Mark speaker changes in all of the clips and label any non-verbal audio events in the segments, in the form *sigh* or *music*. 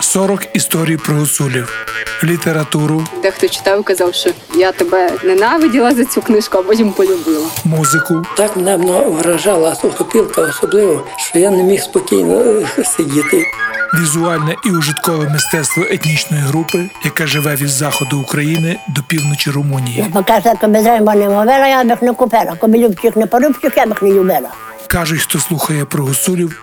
Speaker 1: 40 історій про гуцулів, літературу,
Speaker 2: Дехто читав казав, що я тебе ненавиділа за цю книжку, а потім полюбила.
Speaker 1: музику,
Speaker 3: Так мене воно вражала сухопілка особливо, що я не міг спокійно е, сидіти.
Speaker 1: візуальне і ужиткове мистецтво етнічної групи, яка живе від заходу України до півночі Румунії.
Speaker 4: Покаже, як би займа не мовила, я б їх не купила. Коби любчих не порубчих, я б їх не любила.
Speaker 1: Кажуть, хто слухає про гуцулів,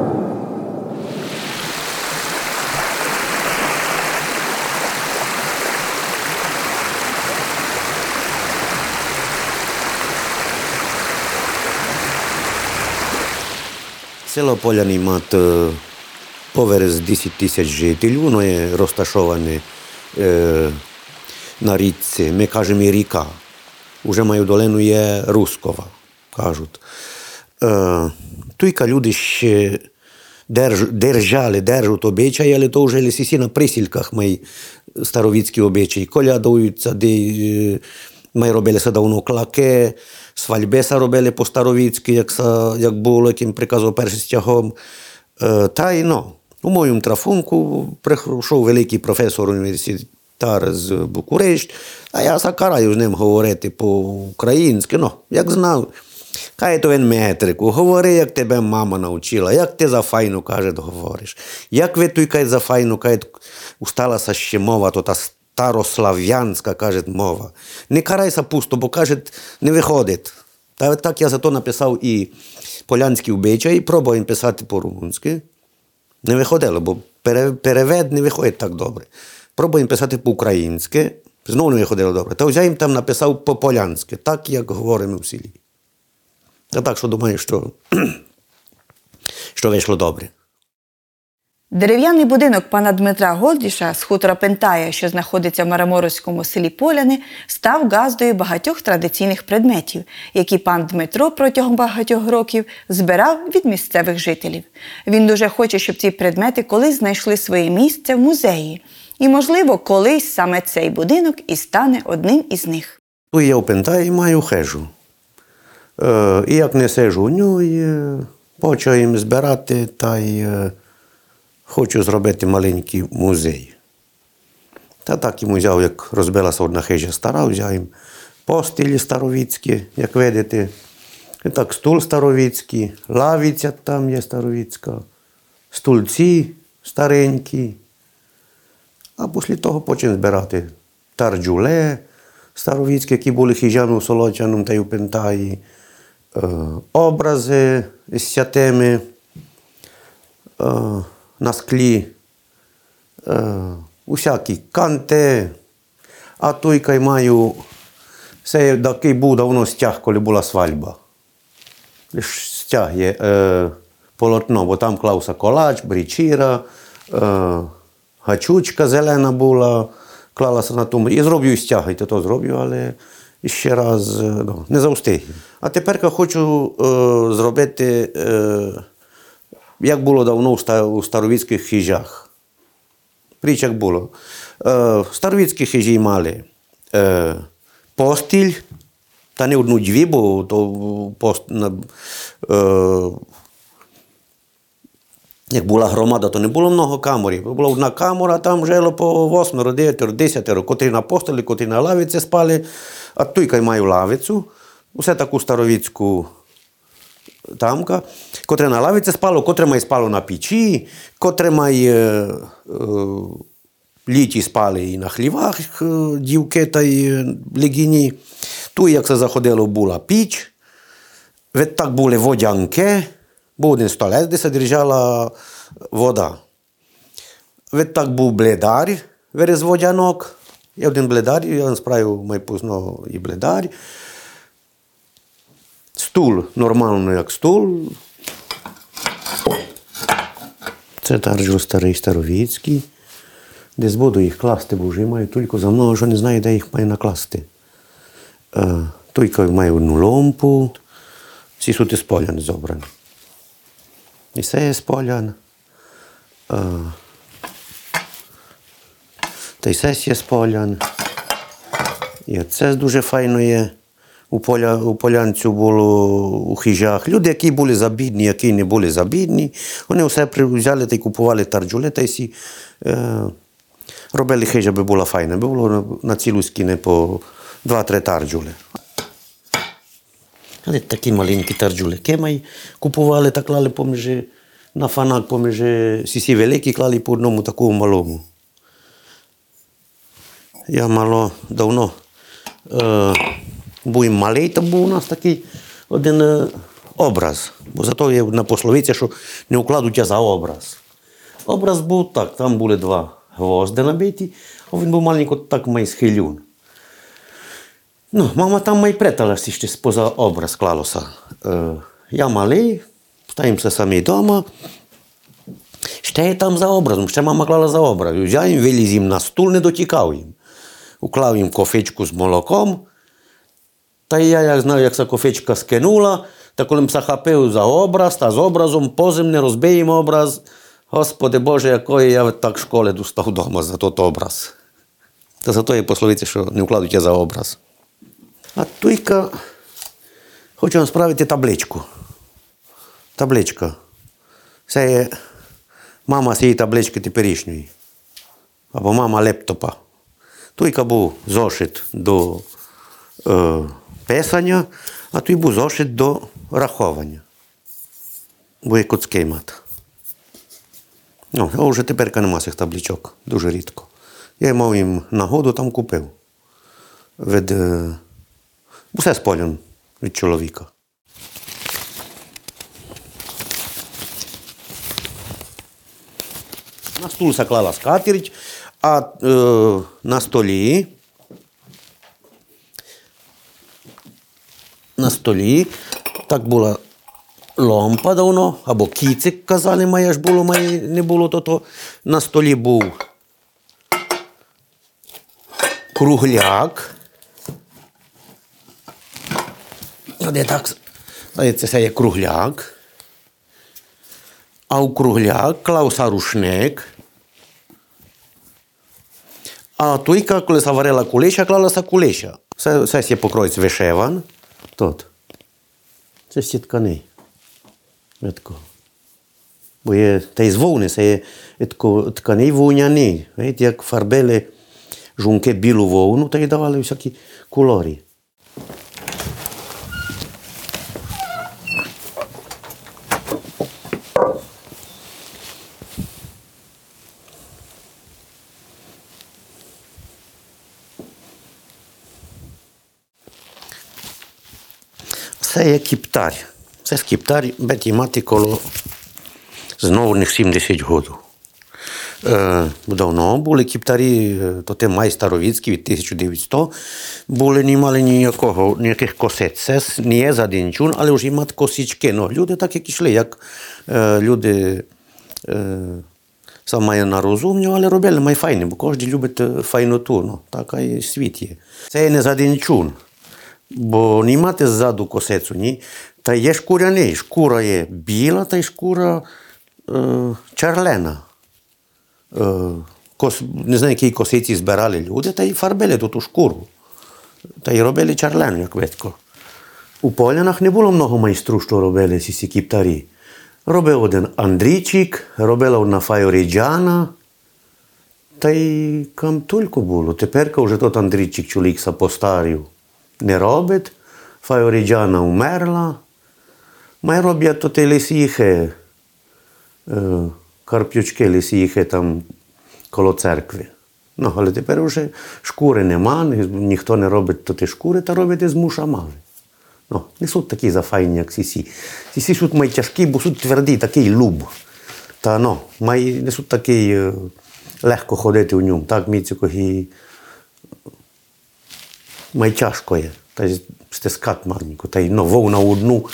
Speaker 5: Село Поляни мат поверх 10 тисяч жителів, воно є розташоване е, на річці, ми кажемо і ріка. Уже маю долину є Рускова, кажуть. Е, Туйка люди ще держ, держали, держать обичаї, але то вже лисісі на присілках май старовіцькі обичаї. Колядуються, де ми робили давно клаке, свальбе са робили по старовіцьки, як, як було, яким приказував перший стягом. Е, та й ну, у моєму трафунку прийшов великий професор університетар з Букурешт, а я закараю з ним говорити по-українськи, ну, як знав. Каже, то він метрику, говори, як тебе мама навчила, як ти за файну, каже, говориш. Як ви той каже, за файну, каже, усталася ще мова, то та старослав'янська, каже, мова. Не карайся пусто, бо каже, не виходить. Та так я зато написав і полянський обичай, пробував писати по-румунськи. Не виходило, бо пере- перевед не виходить так добре. Пробуємо писати по-українськи, знову не виходило добре. Та взяв їм там написав по-полянськи, так як говоримо в селі. Я так що думаю, що, *clears throat* що вийшло добре.
Speaker 6: Дерев'яний будинок пана Дмитра Голдіша з хутора Пентая, що знаходиться в Мараморському селі Поляни, став газдою багатьох традиційних предметів, які пан Дмитро протягом багатьох років збирав від місцевих жителів. Він дуже хоче, щоб ці предмети колись знайшли своє місце в музеї. І, можливо, колись саме цей будинок і стане одним із них.
Speaker 5: Ну, я в Пентаї маю хижу. Е, і як не сижу у почав їм збирати та й е, хочу зробити маленький музей. Та так йому взяв, як розбилася одна хижа стара, взяв їм постілі старовіцькі, як видите. І так стул старовіцький, лавиця там є старовіцька, стульці старенькі. А після того почав збирати тарджуле старовіцькі, які були хижану Солочаном та й у Пентаї, е, образи з святими е, на склі, е, усякі канти, а той маю, це такий був давно стяг, коли була свадьба. Лиш стяг є е, полотно, бо там клався колач, брічіра, е, гачучка зелена була, клалася на тому. І зроблю стяг, і то зроблю, але ще раз е, ну, не завстиг. А тепер хочу е, зробити, е, як було давно у старовіцьких хижах. Пріч як було. Е, старовіцькі хижі мали е, постіль, та не одну дві, бо то пост, е, як була громада, то не було много камерів. Була одна камера, там жило по восьмеро, дев'ятеро, десятеро, котрі на постелі, котрі на лавиці спали. А той кай маю лавицю, усе таку старовіцьку тамка, котре на лавиці спало, котре має спало на печі, котре має е, е, літі спали і на хлівах е, дівки та й е, легіні. Ту, як це заходило, була піч. Від так були водянки, був один столець, де се держала вода. Від так був бледар виріз водянок. Є один бледар, я справив май позно і бледар. Стул нормально, як стул. Це таржу старий старовіцький. Десь буду їх класти, бо вже маю тільки за мною, що не знаю, де їх маю накласти. Е, Тільки маю одну лампу, Всі сути з полян зобрані. І це є з полян. Е, Та й є з полян. І це дуже файно є. У, поля, у полянцю було у хижах. Люди, які були забідні, які не були забідні, вони все взяли та й купували тарджули та й е, робили хижа, аби була файна. Було на, цілу скине по 2-3 тарджули. Але такі маленькі тарджули. Кемай купували та клали поміж на фанак, поміж сісі великі клали по одному такому малому. Я мало давно е, був малий, то був у нас такий один е, образ. Бо зато є на пословиці, що не укладуть за образ. Образ був так, там були два гвозди набиті, а він був маленький, так май схилюн. Ну, мама там май преталася ще поза образ клалося. Е, я малий, стаємося самі вдома. Ще є там за образом, ще мама клала за образ. Взяв їм, виліз їм на стул, не дотікав їм. Уклав їм кофичку з молоком. Та й я як знаю, як ця кофичка скинула, та коли захапив за образ, та з образом позим не розбиємо образ. Господи Боже, якої я так в школі достав вдома за тот образ. Та за то є пословиця, що не вкладуть я за образ. А туйка хочу вам справити табличку. Табличка. Це є мама цієї таблички теперішньої. Або мама лептопа. Туйка був зошит до е, писання, а той був зошит до рахування. Бо є коцький мат. Ну, вже тепер нема цих табличок, дуже рідко. Я мав їм нагоду там купив. Від, е, усе з від чоловіка. На стул заклала скатерть, а е, на столі. На столі так була ломпа давно, або кіцик казали, моє ж було, моє не було то, то. На столі був кругляк. Де так? Це є кругляк. А у кругляк клався рушник. А туйка, коли заварила кулеша, клалася кулеша. Це, це є покроєць вишиван. Тут. Це всі ткани. Видко. Бо є та й вовни, це є видко, ткани вовняні. Як фарбили жунки білу вовну, та й давали всякі кольори. Це є кіптар. Це з кіптар беті мати коло знову 70 років. Е, давно були кіптарі, е, то те май від 1900, були не мали ніякого, ніяких косець. Це не є за денчун, але вже мати косички. Ну, люди так як йшли, як е, люди е, сам має на розумню, але робили май файне, бо кожен любить е, файноту. Ну, така і світ є. Це не за денчун. Бо не мати ззаду косецю, ні. Та є шкуряний. Шкура є біла, та й шкура е, черлена. Е, кос, не знаю, які косиці збирали люди, та й фарбили ту шкуру. Та й робили черлену, як видко. У полянах не було много майстру, що робили ці сі кіптарі. Робив один Андрійчик, робила одна Файоріджана. Та й камтульку було. Тепер вже тот Андрійчик чоловік постарів не робить. Файоріджана вмерла. Май роблять то ті лисіхи, е, карп'ючки лисіхи там коло церкви. Ну, але тепер вже шкури нема, ніхто не робить то ті шкури, та робить з мушамали. Ну, не суть такі зафайні, як сісі. Сісі суть май тяжкі, бо суть твердий, такий луб. Та ну, май не суть такий е, легко ходити в ньому. Так, міцько і марніку. Та й ну, вовна одну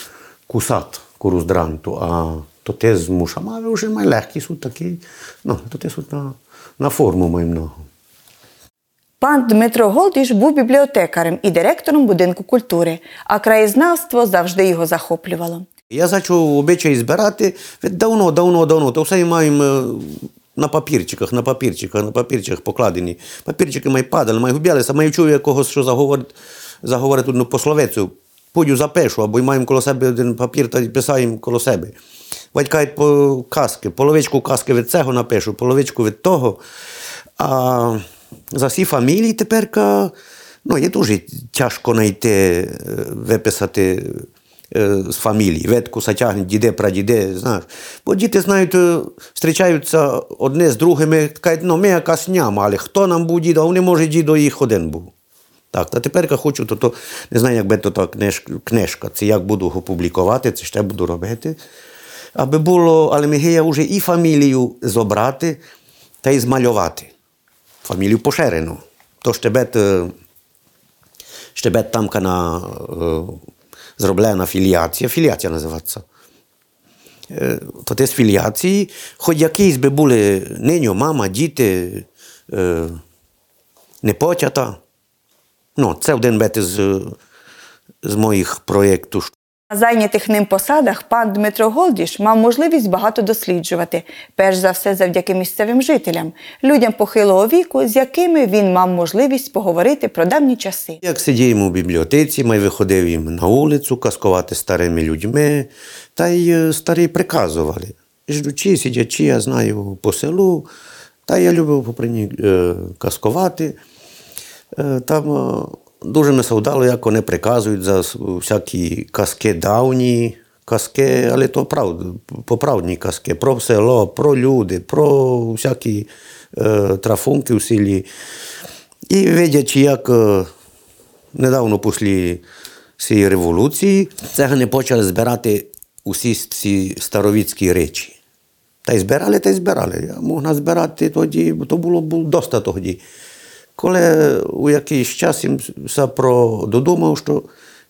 Speaker 5: кусат куру здранту, а то те з мушамави вже май легкі суть такі. Ну, то те суть на, на форму май много.
Speaker 6: Пан Дмитро Голдіш був бібліотекарем і директором будинку культури, а краєзнавство завжди його захоплювало.
Speaker 5: Я почав обичай збирати від давно, давно, давно. То все маємо е, на папірчиках, на папірчиках, на папірчиках покладені. Папірчики май падали, май губялися, май чую якогось, що заговорить, заговорить одну пословицю. Подю запишу, або й маємо коло себе один папір та писаємо коло себе. Батькають по казки, половичку казки від цього напишу, половичку від того. А за всі фамілії тепер ну, є дуже тяжко знайти, е, виписати з фамілії. Ветку затягнуть, діде, прадіде, знаєш. Бо діти знають, е, зустрічаються одне з другими, кажуть, ну ми якась няма, але хто нам був дідо, а вони, може, дідо їх один був. Так, та тепер я хочу, то, то не знаю, якби то та книжка, це як буду опублікувати, це ще буду робити. Аби було, але ми я вже і фамілію зобрати та й змалювати. Фамілію поширену. То щебет, е, щебет тамка на зроблена філіація. Філіація називається. То з філіації, хоч якісь би були нині, мама, діти, непотята. Ну, це один бет з, з моїх проєктів.
Speaker 6: На зайнятих ним посадах пан Дмитро Голдіш мав можливість багато досліджувати, перш за все завдяки місцевим жителям, людям похилого віку, з якими він мав можливість поговорити про давні часи.
Speaker 5: Як сидіємо у бібліотеці, ми виходив їм на вулицю, казкувати старими людьми, та й е, старі приказували. Ждучи, сидячи, я знаю по селу, та я любив поприні е, казкувати. Е, Там дуже ми вдало, як вони приказують за всякі казки давні, казки, але то правда, поправдні казки про село, про люди, про всякі е, трафунки в селі. І видячи, як е, недавно після цієї революції цегани почали збирати усі ці старовіцькі речі. Та й збирали, та й збирали. Я мог назбирати тоді, то було, було доста тоді. Коли у якийсь час їм се додумав, що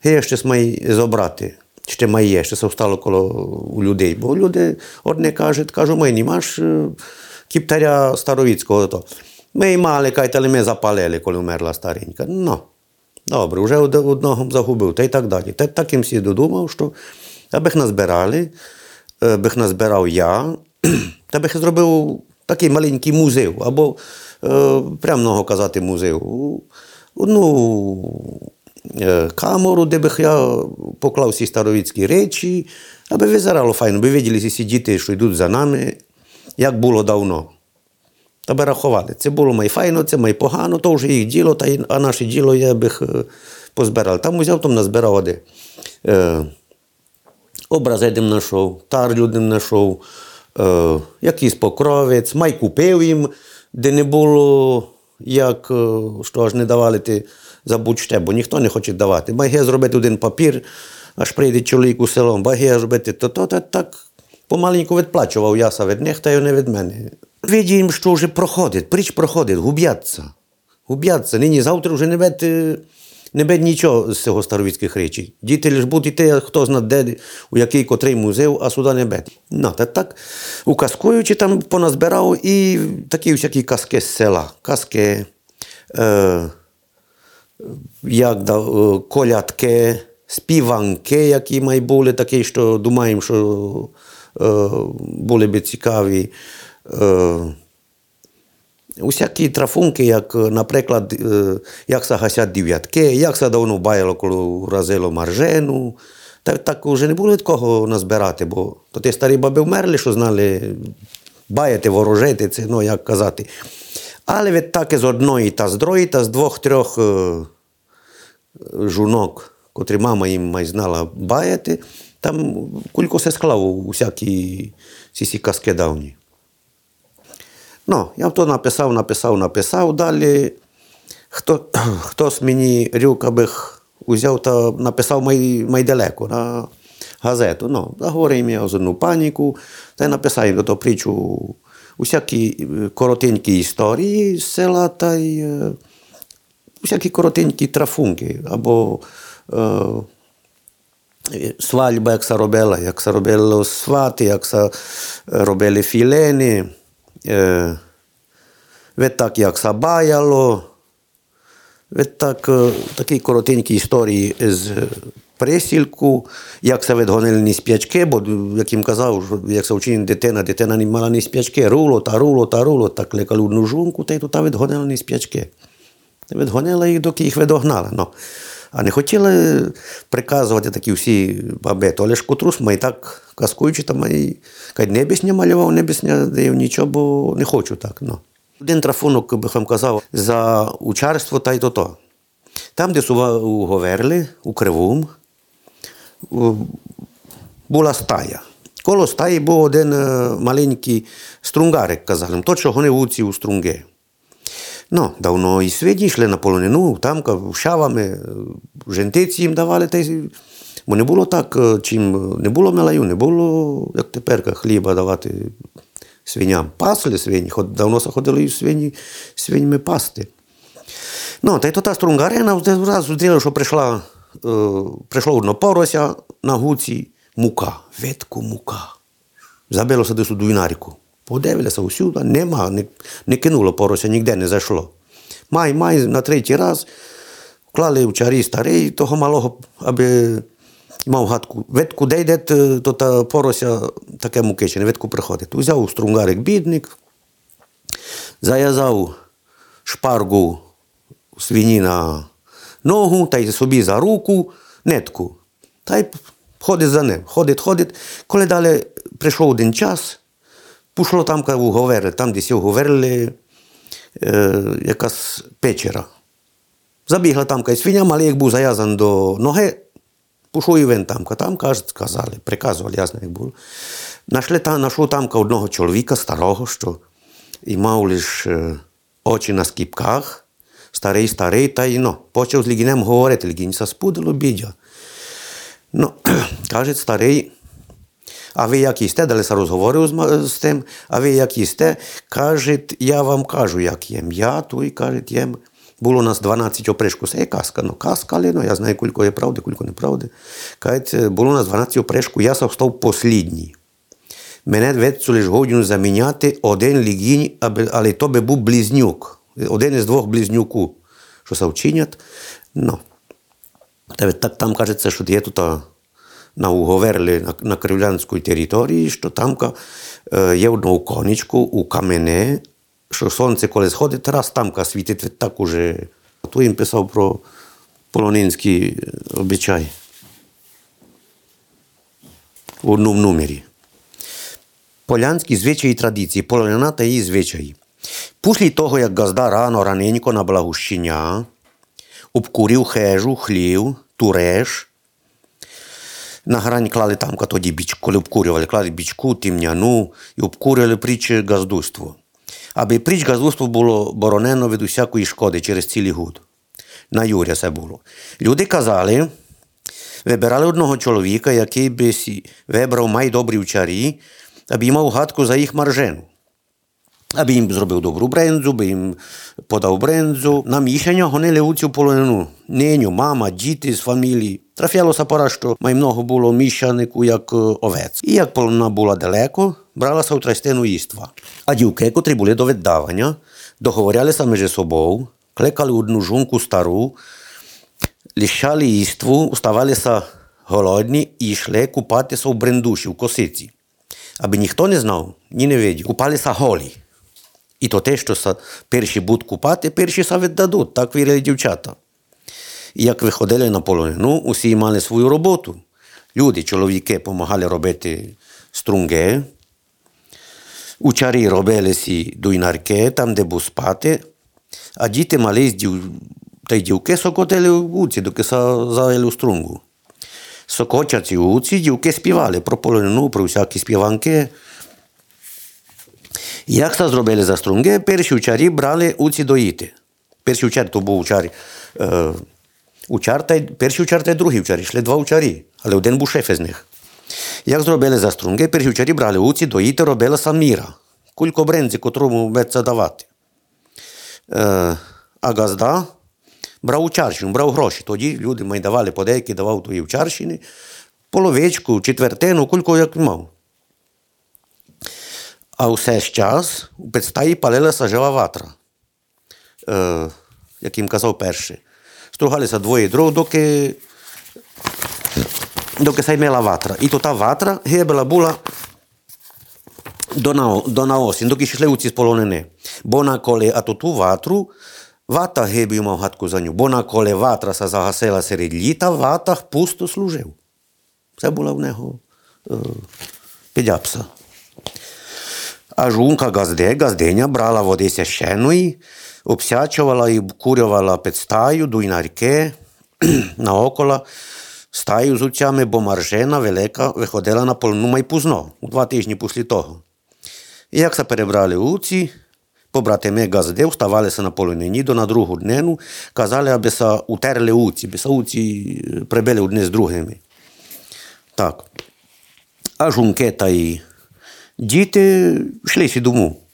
Speaker 5: я ще має забрати, ще має, ще се встало коло у людей. Бо люди одне кажуть, кажу, ми не маєш е, кіптаря старовіцького. То. Ми мали, кажуть, але ми запалили, коли вмерла старенька. Ну, добре, вже одного загубив, та й так далі. Та так їм всі додумав, що аби їх назбирали, е, би їх назбирав я, *clears throat* та би їх зробив такий маленький музей, або е, прямо много казати музей. У- Одну е, камеру, де би я поклав всі старовіцькі речі, аби визирало файно, би виділи всі діти, що йдуть за нами, як було давно. Та би рахували. Це було май це май погано, то вже їх діло, та й, а наше діло я би е. Там взяв, там назбирав. Е, образ один знайшов, тар людин знайшов, е, якийсь покровець, май купив їм, де не було, як, е, що аж не давали ти забудь ще, бо ніхто не хоче давати. Баге зробити один папір, аж прийде чоловік у село, баге зробити то, то, то, так. Помаленьку відплачував яса від них, та й не від мене. Видім, що вже проходить, пріч проходить, губ'яться. Губ'яться. Нині завтра вже не бед, е, не бед нічого з цього старовіцьких речей. Діти лиш будуть йти, хто зна де, у який котрий музей, а сюди не бед. Ну, та так, указкуючи там поназбирав і такі всякі казки з села. Казки, е, як да, е, колядки, співанки, які май були, такі, що думаємо, що е, були би цікаві. Е, Усякі трафунки, як, наприклад, е, як се гасять дев'ятки, як давно баяло, коли разило маржену. Так, так вже не було від кого назбирати, бо то ті старі баби вмерли, що знали баяти, ворожити, це, ну, як казати. Але від так з одної та з другої, та з двох-трьох е, жунок, котрі мама їм май знала баяти, там кулько се склав усякі ці казки давні. Ну, я то написав, написав, написав. Далі хто, *clears throat* хтось мені рюк, аби узяв та написав май, майдалеко на газету. Ну, заговорив я з паніку, та й написав до того притчу усякі е, коротенькі історії з села та й е, усякі коротенькі трафунки або е, свадьба, як се робила, як се робило свати, як се робили філени, ви так, як се баяло, Відтак, е, такі коротенькі історії з присілку, як це відгонили ні спячки, бо як їм казав, як це вчинить дитина, дитина не мала ні спячки, руло та руло та руло, так кликали одну жунку, та й тут відгонили ні спячки. Відгонила їх, доки їх видогнали. Ну. А не хотіли приказувати такі всі баби, то лиш котрус має так казкуючи, там і кай небесня малював, небесня даю нічого, бо не хочу так. Ну. Один трафунок, би вам казав, за учарство та й то то. Там, де у у Кривум, була стая. Коло стаї був один е, маленький струнгарик, казали, то, що гонив уці у струнги. Ну, давно і свідні йшли на полонину, там шавами, жентиці їм давали. Та й... Бо не було так, чим не було мелаю, не було, як тепер, хліба давати свиням. Пасли свині, давно ходили свині, свиньми пасти. Ну, та й то та струнгарина раз зустріла, що прийшла, е, прийшло одно порося на гуці, мука, ветку мука. Забилося десь у дуйнарику. Подивилися усюди, нема, не, не кинуло порося, ніде не зайшло. Май, май на третій раз вклали в чарі старий того малого, аби мав гадку. Ветку де йде, то та порося таке мукичене, ветку приходить. Узяв струнгарик бідник, зав'язав шпаргу свині на ногу, та й собі за руку, нитку. Та й ходить за ним. Ходить, ходить. Коли далі прийшов один час, пішло там у Говерли, там десь у Говерли е, якась печера. Забігла там ка, свиня, малий був зав'язаний до ноги, пішов і він там, там сказали, приказували, ясно, як було. Нашли там, знайшов там одного чоловіка старого, що і мав лише очі на скіпках, старий, старий, та й ну, почав з лігінем говорити, лігінь спудило, бідя. Ну, *clears throat* каже старий, а ви як їсте, далі се розговорив з, з тим, а ви як їсте, каже, я вам кажу, як їм. Я той, каже, їм. Було у нас 12 опришку, це є казка. Ну, казка, але ну, я знаю, кілько є правди, кілько неправди. Каже, було у нас 12 опришку, я став послідній. Мене ведцю лиш годину заміняти один лігінь, але то би був близнюк. Один із двох близнюку, що се. Ну. Та так там кажеться, що є тут на Уговерлі, на, на Кривлянській території, що там є одну конечку у камене, що сонце коли сходить, раз там ка світить так уже. То їм писав про полонинський обичай. В одному номері. Полянські звичаї і традиції, полонина та її звичаї. Після того, як газда рано раненько на благощення, обкурив хежу, хлів, туреш. На грань клали там тоді бічку, коли обкурювали, клали бічку, тімняну і обкурювали притч газдуство. Аби притч газдуство було боронено від усякої шкоди через цілий год. На Юря це було. Люди казали, вибирали одного чоловіка, який би вибрав майдобрі вчарі, аби мав гадку за їх маржену. Аби їм зробив добру брензу, би їм подав брензу. На мішання гонили у цю полонину. Неню, мама, діти з фамілії. Трафялося пора, що май много було мішанику, як овець. І як полонина була далеко, бралася у трастину їства. А дівки, котрі були до віддавання, договорялися між собою, клекали одну жунку стару, лишали їству, уставалися голодні і йшли купатися в брендуші, в косиці. Аби ніхто не знав, ні не видів. Купалися голі. І то те, що перші будуть купати, перші са віддадуть, так вірили дівчата. Як виходили на полонину, усі мали свою роботу. Люди, чоловіки, допомагали робити струнги, учарі робили сі дуйнарки, там, де був спати, а діти мали та й дівки сокотили в вуці, доки са завели у струнгу. Сокочаці у вуці, дівки співали про полонину, про всякі співанки. Як це зробили за струнги, перші учарі брали уці доїти. Перший учар то був учар, е, учар та й, перший учар та й другий учар. Йшли два учарі, але один був шеф із них. Як зробили за струнги, перші учарі брали уці доїти, робила саміра. Кулько брензі, котрому беться давати. Е, а газда брав у чарщину, брав гроші. Тоді люди май давали по деякі, давав тої в чарщини, половичку, четвертину, кулько як мав. А все ж час у підстаї палилася жива ватра. Е, як їм казав перший. Štruhali sa dvoje drog, dok je, dok je sa imela vatra. I to ta vatra je bila bula do na, do na osim, dok išli učiti spolonene. Bonakole, a to tu vatru, Vata je bil imel hatko za njo. Bonakole vatra sa zahasela sred lita, vatah pusto služil. Vse bila v njega uh, eh, pedjapsa. A žunka gazde, gazdenja brala vode sešenoj, і курювала під стаю, дуй на ріки, наокола, стаю з утцями, бо маржена велика виходила на полону майпузно, у два тижні після того. І як се перебрали уці, побратими газди вставалися на полонині до на другу днину, казали, аби се утерли уці, би се уці прибили одне з другими. Так. А жунки та й діти йшли сі дому.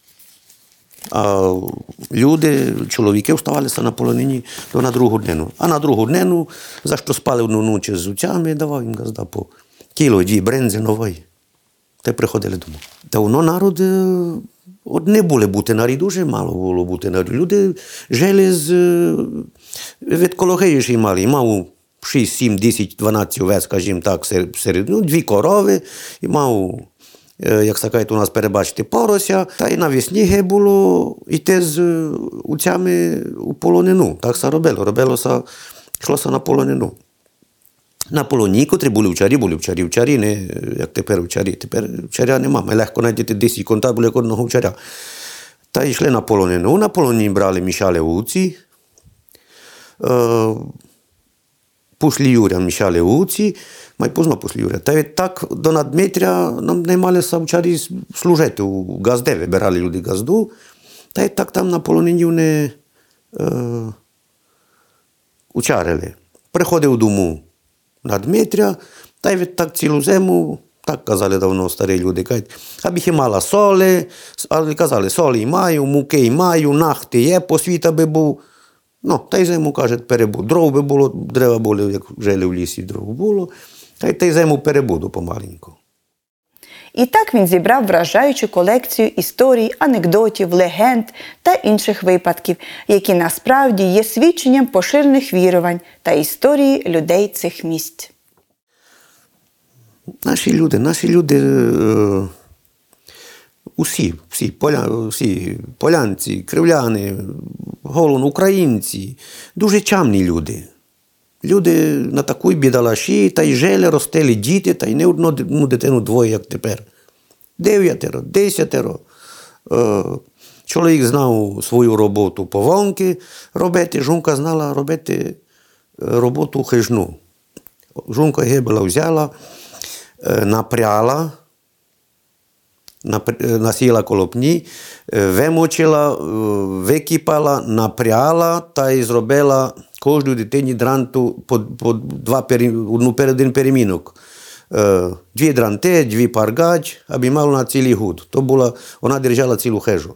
Speaker 5: А люди, чоловіки вставалися на полонині то на другу днину. А на другу днину, за що спали одну ніч з утцями, давав їм газда по кіло, дві брензи нової. Й приходили дому. Та воно народ е, от не були бутинарі, дуже мало було бутинарі. Люди жили з е, від кологеї мали, мав 6, 7, 10, 12 овець, скажімо так, серед, ну, дві корови, і мав, як сказати, у нас перебачити порося, та й навесні ге було йти з е, уцями у полонину. Так се робило. Робилося, йшлося на полонину. На полоні, котрі були вчарі, були вчарі, вчарі, не як тепер вчарі. Тепер вчаря нема. Ми легко знайти 10 конта, як одного вчаря. Та йшли на полонину. На полоні брали мішали уці. Пуслі Юря мішали уці, май позно пуслі Юря. Та відтак до надмитря нам не мали савчарі служити у газде, вибирали люди газду. Та й так там на полонині вони е, учарили. Приходив дому на Дмитря, та й відтак цілу зиму, так казали давно старі люди, кажуть, аби і мала соли, але казали, солі маю, муки маю, нахти є, посвіта би був. Ну, та й зиму, кажуть, перебуду. Дров би було, дерева були, як жили в лісі, дров було. Та й та й зиму перебуду помаленьку.
Speaker 6: І так він зібрав вражаючу колекцію історій, анекдотів, легенд та інших випадків, які насправді є свідченням поширених вірувань та історії людей цих місць.
Speaker 5: Наші люди, наші люди, е, усі, всі, поля, всі полянці, кривляни, голон, українці, дуже чамні люди. Люди на такій бідалаші, та й жили, ростили діти, та й не одну дитину двоє, як тепер. Дев'ятеро, десятеро. Е, чоловік знав свою роботу повонки робити, жінка знала робити е, роботу хижну. Жінка гибела взяла, е, напряла, насіяла колопні, вимочила, википала, напряла та й зробила кожній дитині дранту по, по два пері, одну перед один перемінок. Дві дранти, дві паргач, аби мала на цілий гуд. То була, вона держала цілу хижу.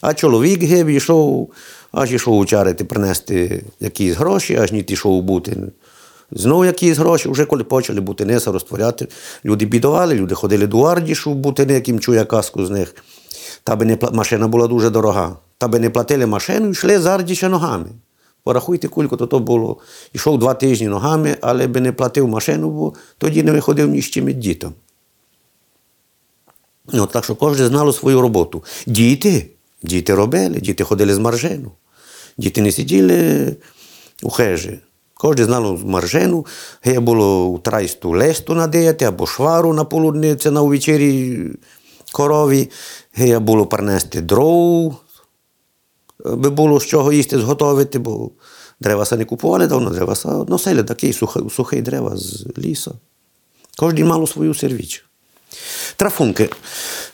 Speaker 5: А чоловік гиб йшов, аж йшов учарити, принести якісь гроші, аж ні йшов бути. Знову якісь гроші, вже коли почали бутини ся розтворяти, люди бідували, люди ходили до Ардішу в бутини, яким чує казку з них. Та би не пла- машина була дуже дорога. Та би не платили машину, йшли з Ардіша ногами. Порахуйте, кулько, то то було. Йшов два тижні ногами, але би не платив машину, бо тоді не виходив ні з чим від дітям. Ну, так що кожен знало свою роботу. Діти, діти робили, діти ходили з маржену. Діти не сиділи у хежі. Кожен знав маржену, є було у трайсту лесту надіяти, або швару на полудниці на увечері корові, є було принести дров, би було з чого їсти зготовити, бо дерева не купували давно, дерева носили такі сухі, дерева з лісу. Кожен мало свою сервіч. Трафунки.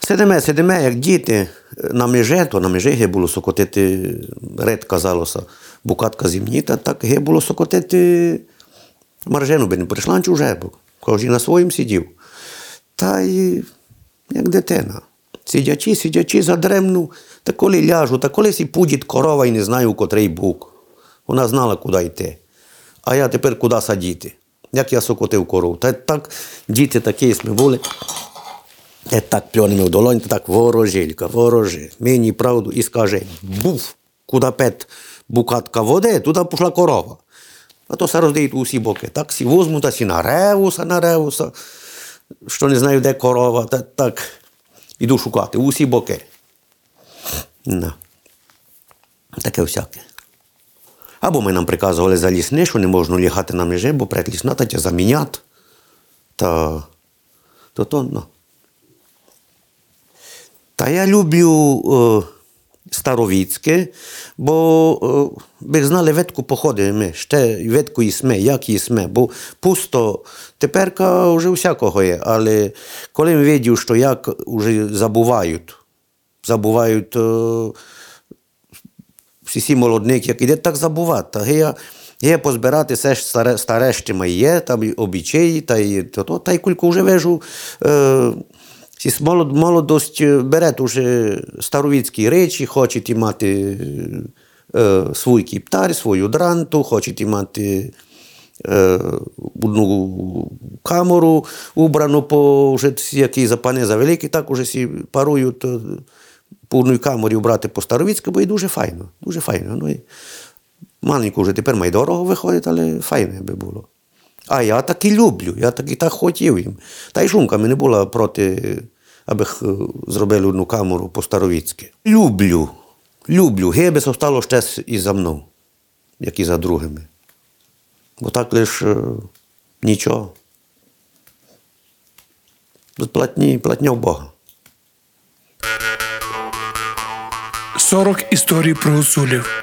Speaker 5: Сидиме, сидиме, як діти на меже, то на межі ге було сокотити, ред казалося, букатка зімніта, так ге було сокотити маржену, би не прийшла чуже, бо кожен на своїм сидів. Та й як дитина. Сидячи, сидячи задремну, та коли ляжу, та колись і пудіть корова і не знаю, у котрий бук. Вона знала, куди йти. А я тепер куди садіти. Як я сокотив корову. Та так діти такі ми були. Я так пльонемо в долонь, так ворожелька, вороже, мені правду і скаже, був, куди пет букатка води, туди пішла корова. А то все роздають у всі боки. Так всі возьмуть, а всі на ревуса, на ревуса, що не знаю, де корова, та, так іду шукати, усі боки. На. Таке всяке. Або ми нам приказували за лісни, що не можна лягати на межі, бо пред лісна та тя замінять. Та то то, ну. Та я люблю е, старовіцьке, бо е, би знали ветку походи ми, ще ветку їсме, як їсме, бо пусто, теперка вже всякого є, але коли ми видів, що як вже забувають, забувають е, всі ці молодники, як іде, так забувати. Та я, я позбирати все ж старе, старе ще моє, там обічаї, та й то, то, та й кілько вже вижу. Е, молодость бере уже старовіцькі речі, хочуть мати е, свій кіптар, свою дранту, хочуть мати е, одну камеру убрану по вже які запани завеликі, так уже всі парують е, по одній брати по старовіцьку, бо і дуже файно. Дуже файно. Ну, і маленько вже тепер має дорого виходить, але файне би було. А я так і люблю, я так і так хотів їм. Та й шумка не була проти, аби зробили одну камеру по старовіцьки. Люблю, люблю. Гебе стало ще і за мною, як і за другими. Бо так лише нічого. Платні, платня в Бога.
Speaker 1: 40 історій про гуцулів,